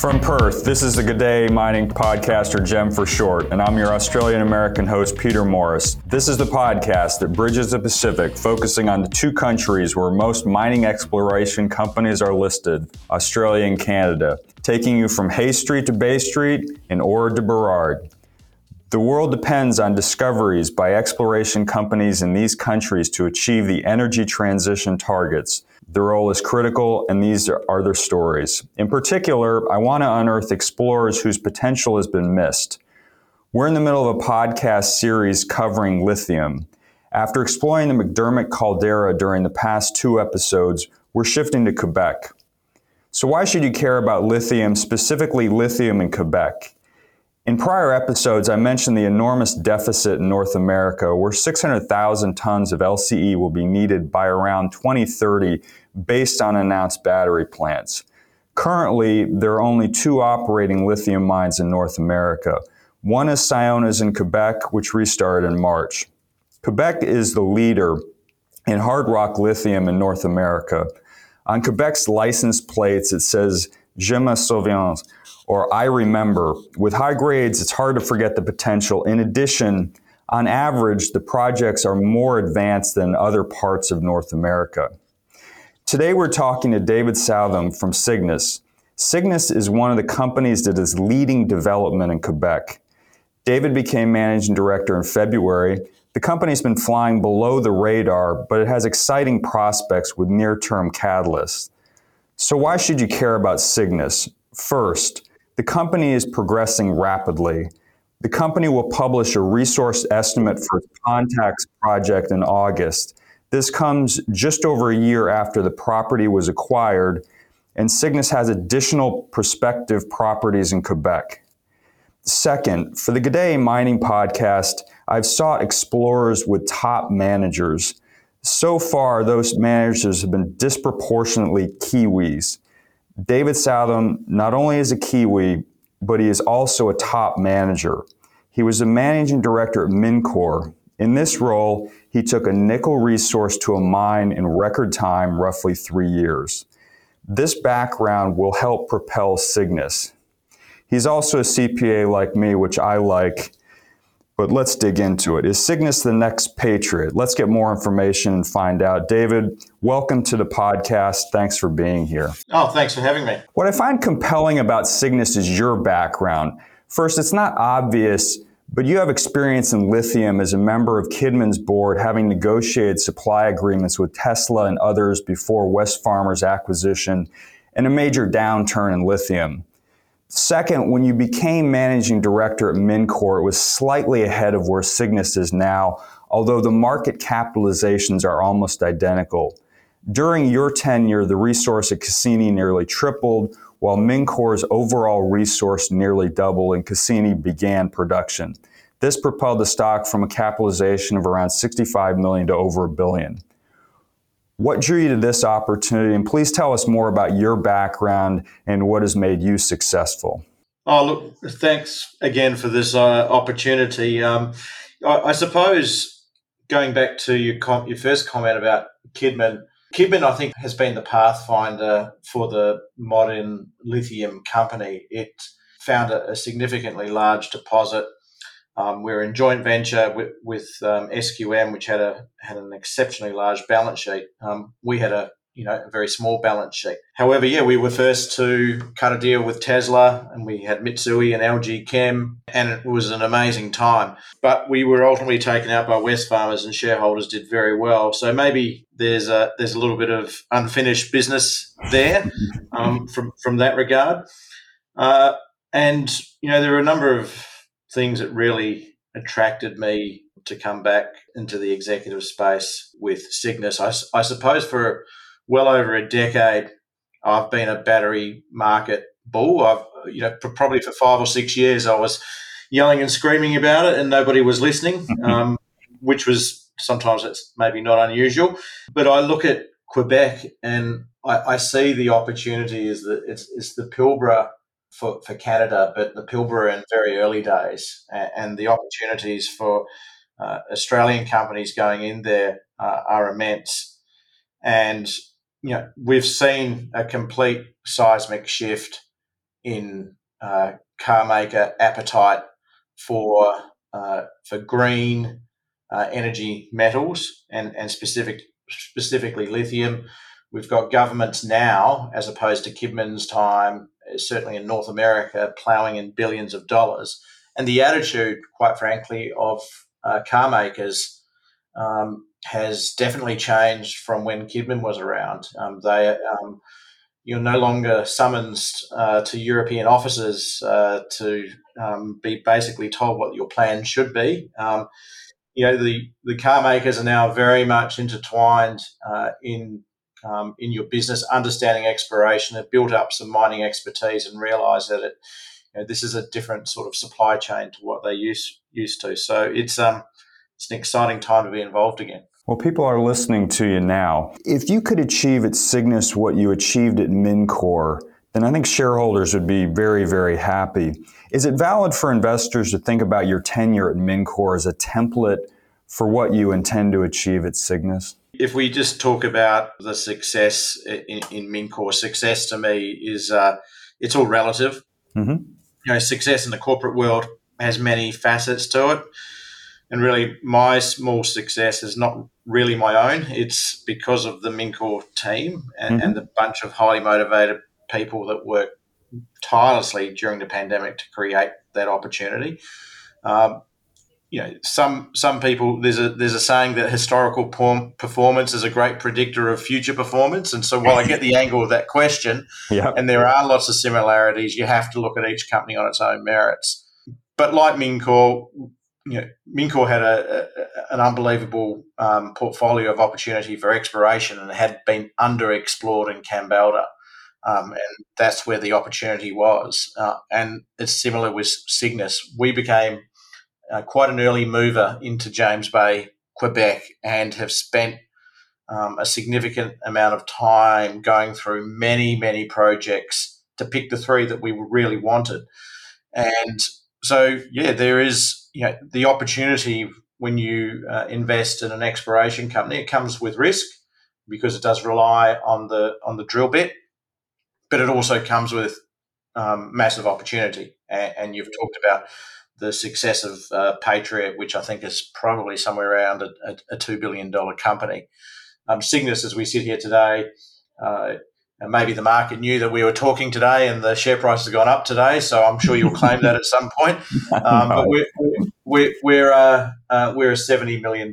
From Perth, this is the G'day Mining Podcast, or GEM for short, and I'm your Australian American host, Peter Morris. This is the podcast that bridges the Pacific, focusing on the two countries where most mining exploration companies are listed Australia and Canada, taking you from Hay Street to Bay Street and Ord to Burrard. The world depends on discoveries by exploration companies in these countries to achieve the energy transition targets. Their role is critical, and these are their stories. In particular, I want to unearth explorers whose potential has been missed. We're in the middle of a podcast series covering lithium. After exploring the McDermitt caldera during the past two episodes, we're shifting to Quebec. So, why should you care about lithium, specifically lithium in Quebec? In prior episodes, I mentioned the enormous deficit in North America, where 600,000 tons of LCE will be needed by around 2030 based on announced battery plants. Currently, there are only two operating lithium mines in North America. One is Sayona's in Quebec, which restarted in March. Quebec is the leader in hard rock lithium in North America. On Quebec's license plates, it says Je me souviens, or I remember. With high grades, it's hard to forget the potential. In addition, on average, the projects are more advanced than other parts of North America. Today, we're talking to David Southam from Cygnus. Cygnus is one of the companies that is leading development in Quebec. David became managing director in February. The company's been flying below the radar, but it has exciting prospects with near term catalysts. So, why should you care about Cygnus? First, the company is progressing rapidly. The company will publish a resource estimate for its Pontax project in August. This comes just over a year after the property was acquired, and Cygnus has additional prospective properties in Quebec. Second, for the G'day Mining podcast, I've sought explorers with top managers. So far, those managers have been disproportionately Kiwis. David Southam not only is a Kiwi, but he is also a top manager. He was the managing director at Mincor. In this role, he took a nickel resource to a mine in record time, roughly three years. This background will help propel Cygnus. He's also a CPA like me, which I like, but let's dig into it. Is Cygnus the next Patriot? Let's get more information and find out. David, welcome to the podcast. Thanks for being here. Oh, thanks for having me. What I find compelling about Cygnus is your background. First, it's not obvious, but you have experience in lithium as a member of Kidman's board, having negotiated supply agreements with Tesla and others before Wesfarmers' acquisition and a major downturn in lithium. Second, when you became managing director at Mincor, it was slightly ahead of where Cygnus is now, although the market capitalizations are almost identical. During your tenure, the resource at Cassini nearly tripled, while Mincor's overall resource nearly doubled and Cassini began production. This propelled the stock from a capitalization of around 65 million to over a billion. What drew you to this opportunity? And please tell us more about your background and what has made you successful. Oh, look, thanks again for this uh, opportunity. Um, I, I, suppose going back to your, com- your first comment about Kidman, Kidman, I think, has been the pathfinder for the modern lithium company. It found a, a significantly large deposit um, we're in joint venture with, with um, SQM, which had a had an exceptionally large balance sheet. Um, we had a you know a very small balance sheet. However, yeah, we were first to cut a deal with Tesla, and we had Mitsui and LG Chem, and it was an amazing time. But we were ultimately taken out by Wesfarmers, and shareholders did very well. So maybe there's a there's a little bit of unfinished business there um, from from that regard. Uh, and you know there are a number of things that really attracted me to come back into the executive space with Cygnus. I, I suppose for well over a decade, I've been a battery market bull. I've, you know, probably for five or six years, I was yelling and screaming about it, and nobody was listening, mm-hmm. um, which was sometimes it's maybe not unusual. But I look at Quebec and I, I see the opportunity is that it's, it's the Pilbara for, for Canada, but the Pilbara in very early days, and, and the opportunities for uh, Australian companies going in there uh, are immense. And you know, we've seen a complete seismic shift in uh, car maker appetite for uh, for green uh, energy metals and and specific specifically lithium. We've got governments now, as opposed to Kidman's time, certainly in North America, ploughing in billions of dollars. And the attitude, quite frankly, of uh, car makers um, has definitely changed from when Kidman was around. Um, they um, you're no longer summoned uh, to European offices uh, to um, be basically told what your plan should be. Um, you know, the, the car makers are now very much intertwined uh, in um, in your business, understanding exploration, have built up some mining expertise, and realise that it, you know, this is a different sort of supply chain to what they used used to. So it's um it's an exciting time to be involved again. Well, people are listening to you now. If you could achieve at Cygnus what you achieved at Mincor, then I think shareholders would be very, very happy. Is it valid for investors to think about your tenure at Mincor as a template for what you intend to achieve at Cygnus? If we just talk about the success in, in Mincor, success to me is uh, it's all relative. Mm-hmm. You know, success in the corporate world has many facets to it and really my small success is not really my own. It's because of the Mincor team and, mm-hmm. and the bunch of highly motivated people that work tirelessly during the pandemic to create that opportunity. Um, you know, some some people there's a there's a saying that historical performance is a great predictor of future performance, and so while I get the angle of that question, yep. and there are lots of similarities, you have to look at each company on its own merits. But like Mincor, you know, Mincor had a, a an unbelievable um, portfolio of opportunity for exploration and had been underexplored in Kambalda. Um, and that's where the opportunity was. Uh, and it's similar with Cygnus. We became uh, quite an early mover into James Bay, Quebec, and have spent um, a significant amount of time going through many, many projects to pick the three that we really wanted. And so, yeah, there is you know, the opportunity when you uh, invest in an exploration company, it comes with risk because it does rely on the on the drill bit, but it also comes with um, massive opportunity. And, and, you've talked about the success of uh, Patriot, which I think is probably somewhere around a, a, a two billion dollar company. Um, Cygnus, as we sit here today, uh, and maybe the market knew that we were talking today and the share price has gone up today. So I'm sure you'll claim that at some point. Um, but we're, we're, we're, uh, uh, we're a $70 million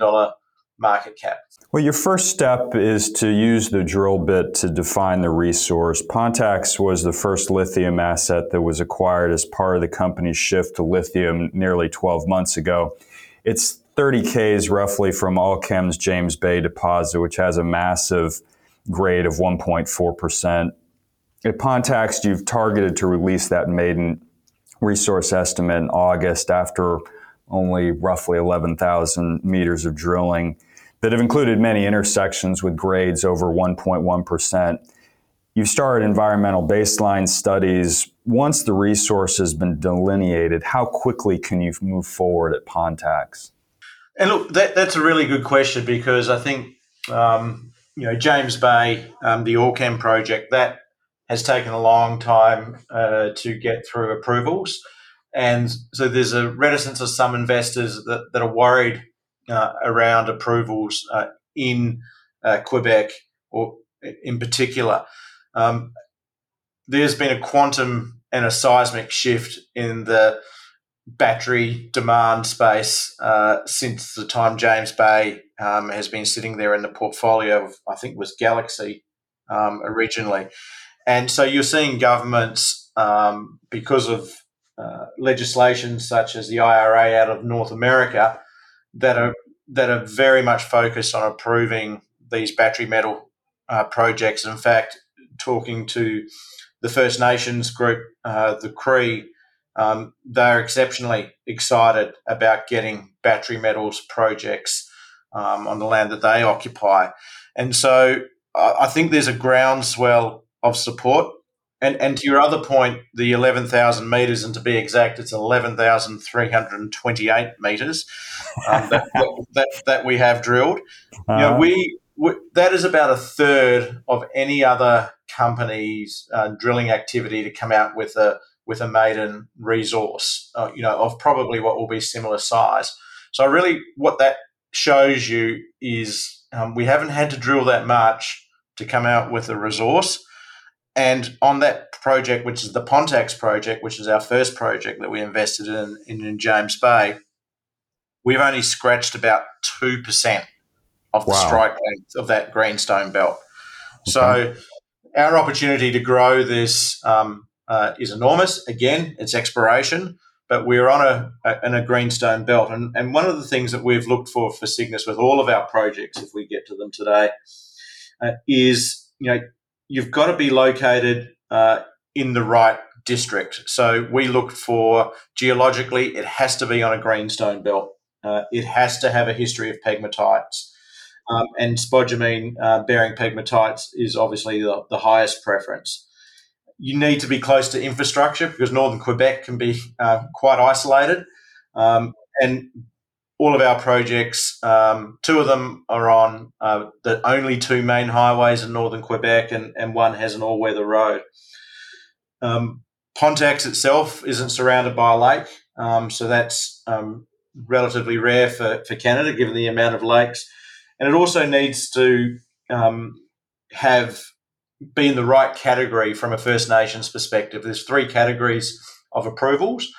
market cap. Well, your first step is to use the drill bit to define the resource. Pontax was the first lithium asset that was acquired as part of the company's shift to lithium nearly 12 months ago. It's 30 Ks roughly from Allkem's James Bay deposit, which has a massive grade of 1.4%. At Pontax, you've targeted to release that maiden resource estimate in August after only roughly 11,000 meters of drilling that have included many intersections with grades over 1.1%. You've started environmental baseline studies. Once the resource has been delineated, how quickly can you move forward at Pontax? And look, that, that's a really good question because I think um, you know, James Bay, um, the Allkem project, that has taken a long time uh, to get through approvals. And so there's a reticence of some investors that, that are worried uh, around approvals uh, in uh, Quebec or in particular. Um, there's been a quantum and a seismic shift in the battery demand space uh, since the time James Bay um, has been sitting there in the portfolio of, I think, was Galaxy um, originally. And so you're seeing governments, um, because of uh, legislation such as the IRA out of North America, that are that are very much focused on approving these battery metal uh, projects. In fact, talking to the First Nations group, uh, the Cree, um, they're exceptionally excited about getting battery metals projects um, on the land that they occupy. And so I think there's a groundswell of support. And, and to your other point, the 11,000 metres, and to be exact, it's 11,328 metres um, that, that, that, we have drilled. Uh-huh. You know, uh-huh. we, we, that is about a third of any other company's uh, drilling activity to come out with a with a maiden resource, uh, you know, of probably what will be similar size. So really, what that shows you is um, we haven't had to drill that much to come out with a resource. And on that project, which is the Pontax project, which is our first project that we invested in in, in James Bay, we've only scratched about 2% of the strike length of that greenstone belt. Okay. So our opportunity to grow this um, uh, is enormous. Again, it's exploration, but we're on a, a, in a greenstone belt. And, and one of the things that we've looked for for Cygnus with all of our projects, if we get to them today, uh, is you know you've got to be located uh, in the right district. So we look for geologically, it has to be on a greenstone belt. Uh, it has to have a history of pegmatites. Um, and spodumene uh, bearing pegmatites is obviously the, the highest preference you need to be close to infrastructure because northern Quebec can be uh, quite isolated. Um, and all of our projects, um, two of them are on uh, the only two main highways in northern Quebec, and, and one has an all weather road. Um, Pontax itself isn't surrounded by a lake, um, so that's um, relatively rare for, for Canada given the amount of lakes. And it also needs to um, have be in the right category from a First Nations perspective. There's three categories of approvals,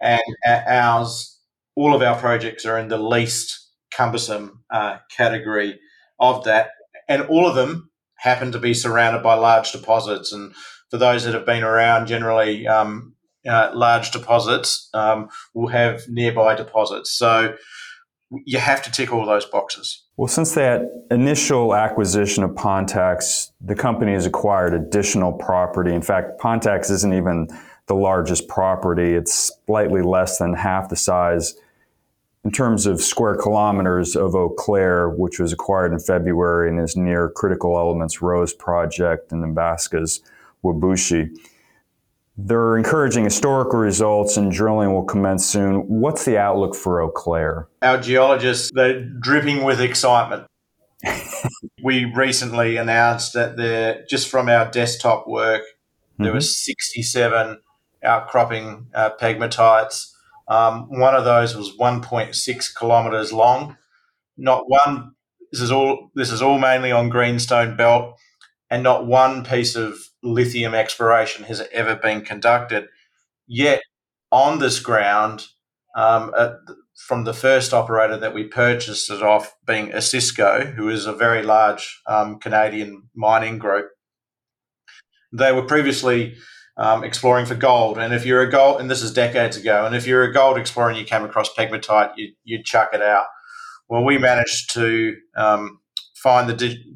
and ours, all of our projects are in the least cumbersome uh, category of that, and all of them happen to be surrounded by large deposits. And for those that have been around, generally um, uh, large deposits um, will have nearby deposits. So you have to tick all those boxes. Well, since that initial acquisition of Pontax, the company has acquired additional property. In fact, Pontax isn't even the largest property, it's slightly less than half the size in terms of square kilometers of Auclair, which was acquired in February and is near Critical Elements Rose Project in Nemaska's Whabouchi. They're encouraging historical results and drilling will commence soon. What's the outlook for Auclair? Our geologists, they're dripping with excitement. we recently announced that there, just from our desktop work, there mm-hmm. was 67 outcropping uh, pegmatites. Um, one of those was 1.6 kilometres long. Not one. This is all. This is all mainly on greenstone belt, and not one piece of lithium exploration has ever been conducted. Yet, on this ground, um, uh, from the first operator that we purchased it off, being Osisko, who is a very large um, Canadian mining group, they were previously um, exploring for gold. And if you're a gold, and this is decades ago, and if you're a gold explorer and you came across pegmatite, you, you'd chuck it out. Well, we managed to um, find the,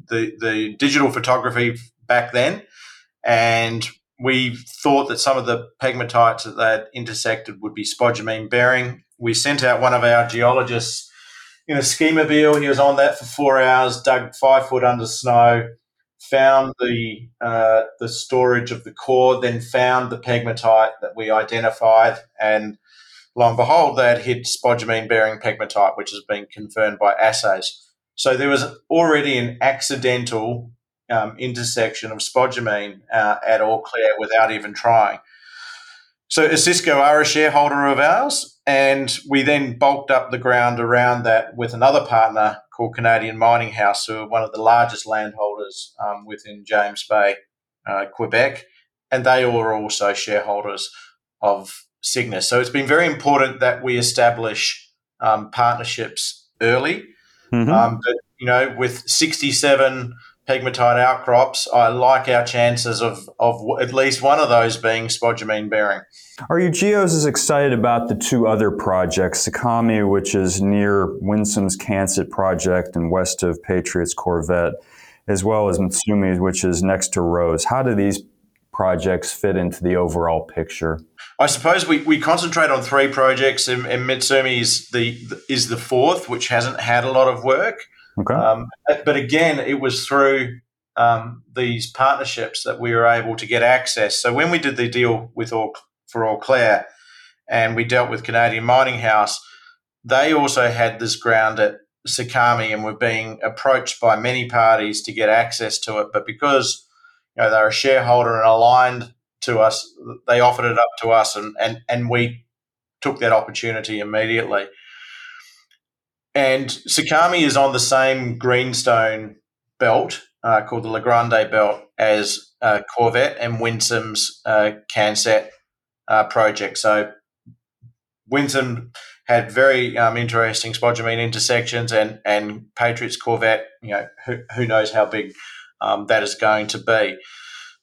the, the digital photography back then and we thought that some of the pegmatites that they had intersected would be spodumene bearing. We sent out one of our geologists in a schemobile. He was on that for four hours, dug five foot under snow, found the uh, the storage of the core, then found the pegmatite that we identified, and lo and behold, they had hit spodumene bearing pegmatite, which has been confirmed by assays. So there was already an accidental um, intersection of spodumene uh, at Auclair without even trying. So Osisko are a shareholder of ours, and we then bulked up the ground around that with another partner called Canadian Mining House, who are one of the largest landholders um, within James Bay, uh, Quebec, and they are also shareholders of Cygnus. So it's been very important that we establish um, partnerships early. Mm-hmm. Um, but you know, with 67 pegmatite outcrops, I like our chances of, of at least one of those being spodumene bearing. Are you geos as excited about the two other projects, Sakami, which is near Winsome's Cancet project and west of Patriots Corvette, as well as Mitsumi, which is next to Rose? How do these projects fit into the overall picture? I suppose we, we concentrate on three projects, and, and Mitsumi is the is the fourth, which hasn't had a lot of work. Okay. Um, but again, it was through um, these partnerships that we were able to get access. So when we did the deal with all for Auclair, and we dealt with Canadian Mining House, they also had this ground at Sakami and were being approached by many parties to get access to it. But because you know they're a shareholder and aligned to us, they offered it up to us, and and and we took that opportunity immediately. And Sakami is on the same greenstone belt uh, called the La Grande belt as uh, Corvette and Winsome's uh, Cancet uh, project. So Winsome had very um, interesting spodumene intersections, and and Patriots Corvette, you know, who, who knows how big um, that is going to be.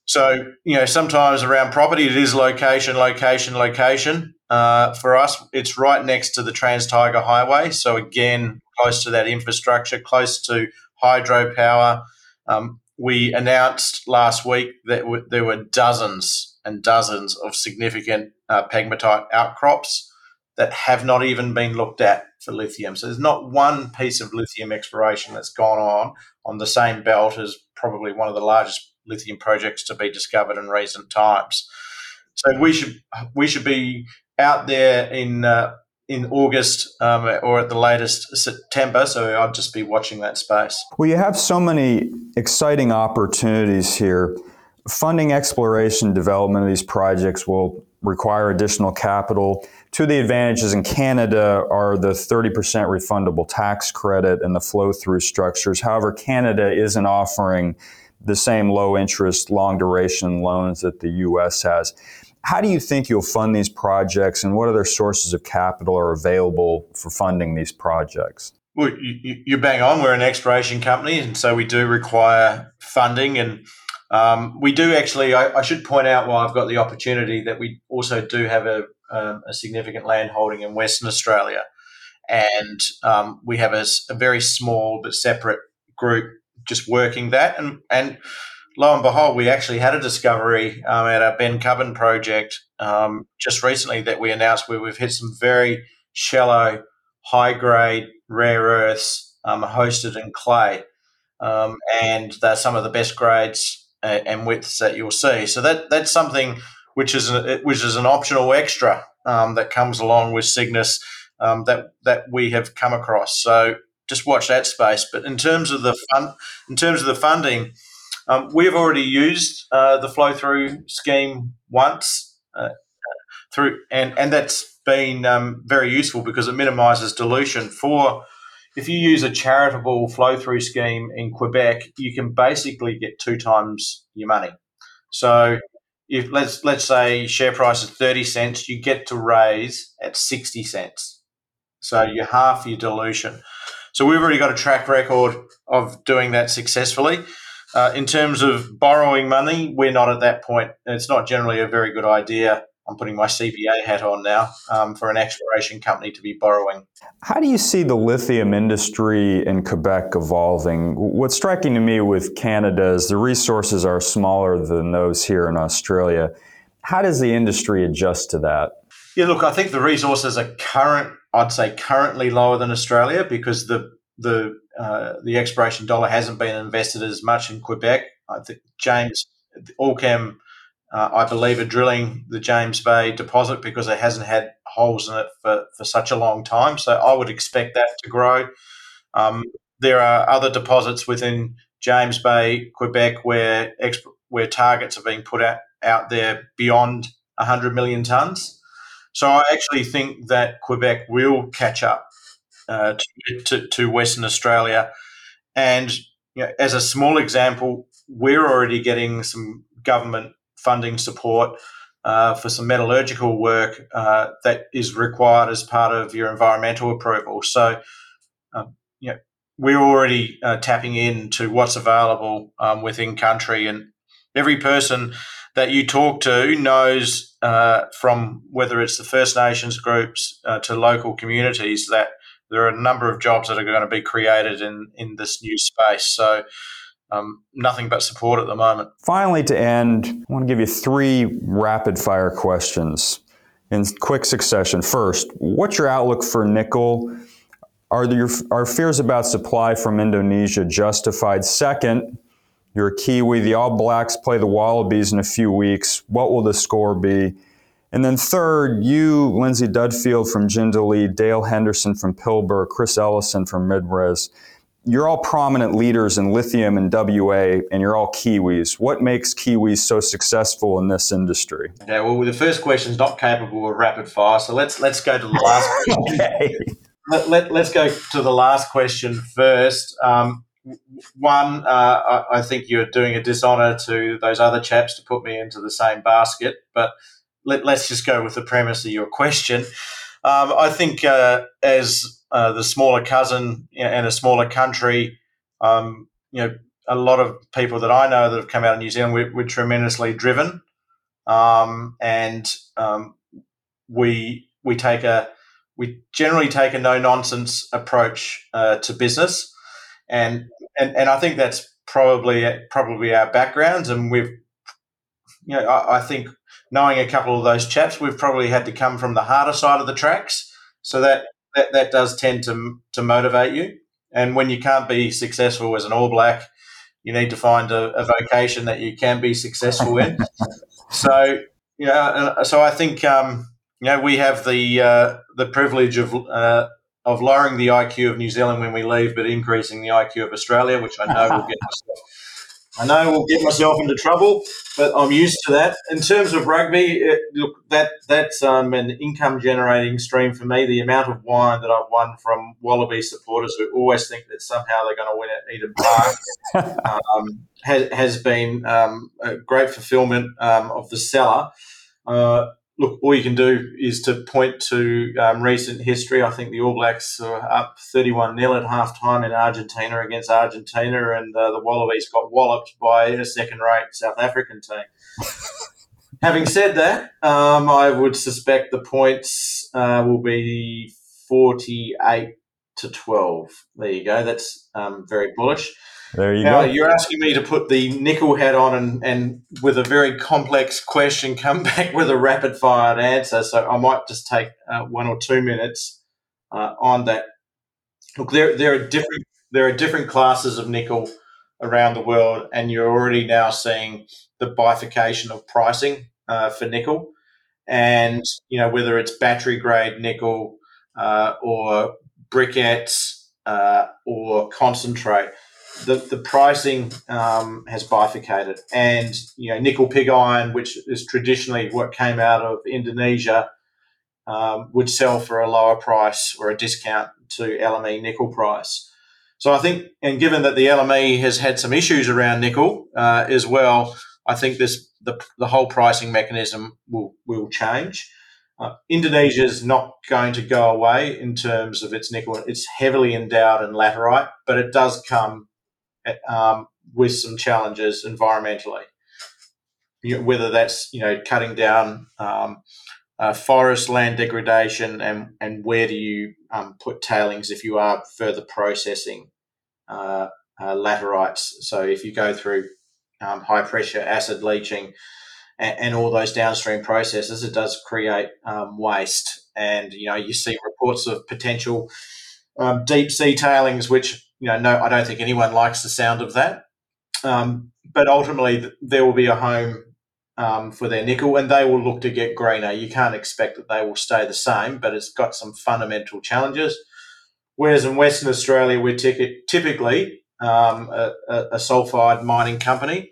So you know, sometimes around property, it is location, location, location. Uh, for us, it's right next to the Trans Taiga Highway, so again, close to that infrastructure, close to hydropower. Um, we announced last week that w- there were dozens and dozens of significant uh, pegmatite outcrops that have not even been looked at for lithium. So there's not one piece of lithium exploration that's gone on on the same belt as probably one of the largest lithium projects to be discovered in recent times. So we should we should be out there in uh, in August um, or at the latest September. So I'd just be watching that space. Well, you have so many exciting opportunities here. Funding exploration development of these projects will require additional capital. Two of the advantages in Canada are the 30% refundable tax credit and the flow through structures. However, Canada isn't offering the same low interest, long duration loans that the US has. How do you think you'll fund these projects and what other sources of capital are available for funding these projects? Well, you, you bang on. We're an exploration company, and so we do require funding. And um, we do actually, I, I, should point out while I've got the opportunity that we also do have a, um, a significant land holding in Western Australia. And um, we have a, a, very small but separate group just working that. And, and lo and behold, we actually had a discovery um, at our Bencubbin project um, just recently that we announced where we've hit some very shallow, high grade rare earths um, hosted in clay. Um, and they're some of the best grades and widths that you'll see. So that that's something which is a, which is an optional extra um, that comes along with Cygnus um, that that we have come across. So just watch that space. But in terms of the fun, in terms of the funding, um, we've already used uh, the flow through scheme once uh, through, and and that's been um, very useful because it minimises dilution for if you use a charitable flow through scheme in Quebec, you can basically get two times your money. So if let's let's say share price is 30 cents, you get to raise at 60 cents. So you half your dilution. So we've already got a track record of doing that successfully. Uh, in terms of borrowing money, we're not at that point. It's not generally a very good idea I'm putting my CPA hat on now um, for an exploration company to be borrowing. How do you see the lithium industry in Quebec evolving? What's striking to me with Canada is the resources are smaller than those here in Australia. How does the industry adjust to that? Yeah, look, I think the resources are current. I'd say currently lower than Australia because the the uh, the exploration dollar hasn't been invested as much in Quebec. I think James Allkem uh, I believe, are drilling the James Bay deposit because it hasn't had holes in it for, for such a long time. So I would expect that to grow. Um, there are other deposits within James Bay, Quebec, where exp- where targets are being put out, out there beyond 100 million tonnes. So I actually think that Quebec will catch up uh, to, to, to, Western Australia. And you know, as a small example, we're already getting some government funding support uh, for some metallurgical work uh, that is required as part of your environmental approval. So, um, you know, we're already uh, tapping into what's available um, within country, and every person that you talk to knows uh, from whether it's the First Nations groups uh, to local communities that there are a number of jobs that are going to be created in in this new space. So um, nothing but support at the moment. Finally, to end, I want to give you three rapid fire questions. in quick succession. First, what's your outlook for nickel? Are, there, are fears about supply from Indonesia justified? Second, you're a Kiwi. The All Blacks play the Wallabies in a few weeks. What will the score be? And then third, you, Lindsay Dudfield from Jindalee, Dale Henderson from Pilbara, Chris Ellison from MinRes. You're all prominent leaders in lithium and WA, and you're all Kiwis. What makes Kiwis so successful in this industry? Okay, well, the first question is not capable of rapid fire, so let's let's go to the last question. okay. Let, let, us go to the last question first. Um, one, uh, I, I, think you're doing a dishonor to those other chaps to put me into the same basket, but let, us just go with the premise of your question. Um, I think uh, as uh, the smaller cousin and a smaller country, um, you know, a lot of people that I know that have come out of New Zealand, we're, we're tremendously driven, um, and um, we we take a we generally take a no nonsense approach uh, to business, and, and and I think that's probably probably our backgrounds, and we've you know I, I think knowing a couple of those chaps, we've probably had to come from the harder side of the tracks. So that, that, that does tend to, to motivate you. And when you can't be successful as an All Black, you need to find a, a vocation that you can be successful in. so, you know, so I think, um, you know, we have the, uh, the privilege of, uh, of lowering the IQ of New Zealand when we leave, but increasing the IQ of Australia, which I know will get myself I know we'll get myself into trouble, but I'm used to that. In terms of rugby, it, look that that's um, an income generating stream for me. The amount of wine that I've won from Wallaby supporters who always think that somehow they're going to win at Eden Park um, has, has been um, a great fulfilment um, of the cellar. Uh, look, all you can do is to point to um, recent history. I think the All Blacks are up 31 0 at half time in Argentina against Argentina, and uh, the Wallabies got walloped by a second rate South African team. Having said that, um, I would suspect the points uh, will be 48 to 12. There you go. That's um, very bullish. There you now, go. You're asking me to put the nickel hat on and, and with a very complex question come back with a rapid fired answer. So I might just take uh, one or two minutes uh, on that. Look, there, there are different there are different classes of nickel around the world, and you're already now seeing the bifurcation of pricing uh, for nickel. And you know whether it's battery grade nickel uh, or briquettes uh, or concentrate the, the pricing um, has bifurcated, and you know nickel pig iron, which is traditionally what came out of Indonesia, um, would sell for a lower price or a discount to LME nickel price. So I think, and given that the LME has had some issues around nickel uh, as well, I think this the, the whole pricing mechanism will will change. Uh, Indonesia is not going to go away in terms of its nickel. It's heavily endowed in laterite, but it does come um, with some challenges environmentally. You know, whether that's you know cutting down um, uh, forest land degradation and and where do you um, put tailings if you are further processing uh, uh, laterites. So if you go through um, high pressure acid leaching and, and, all those downstream processes, it does create um, waste. And you know you see reports of potential um, deep sea tailings, which you know, no, I don't think anyone likes the sound of that. Um, but ultimately, there will be a home um, for their nickel, and they will look to get greener. You can't expect that they will stay the same, but it's got some fundamental challenges. Whereas in Western Australia, we're t- typically um, a, a, sulfide mining company,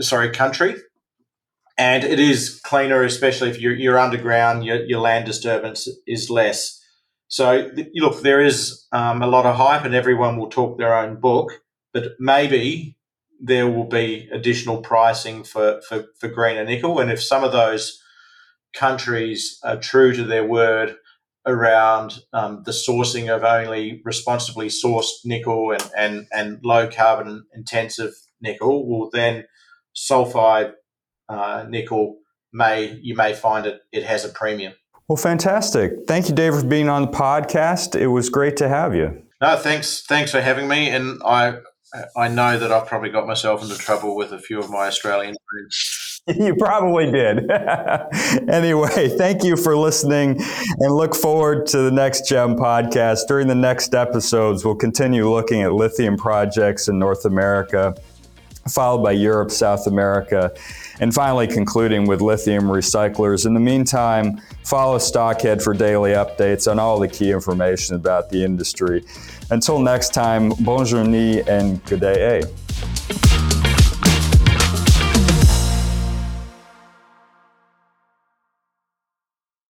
sorry, country, and it is cleaner, especially if you're, you're underground. Your, your land disturbance is less. So, look, there is um, a lot of hype, and everyone will talk their own book, but maybe there will be additional pricing for, for, for greener nickel. And if some of those countries are true to their word around um, the sourcing of only responsibly sourced nickel and, and, and low carbon intensive nickel, well, then sulfide uh, nickel may you may find it it has a premium. Well, fantastic. Thank you, Dave, for being on the podcast. It was great to have you. No, thanks. Thanks for having me. And I, I know that I've probably got myself into trouble with a few of my Australian friends. you probably did. anyway, thank you for listening and look forward to the next GEM podcast. During the next episodes, we'll continue looking at lithium projects in North America, followed by Europe, South America, and finally concluding with lithium recyclers. In the meantime, follow Stockhead for daily updates on all the key information about the industry. Until next time, bonjour and good day. Eh?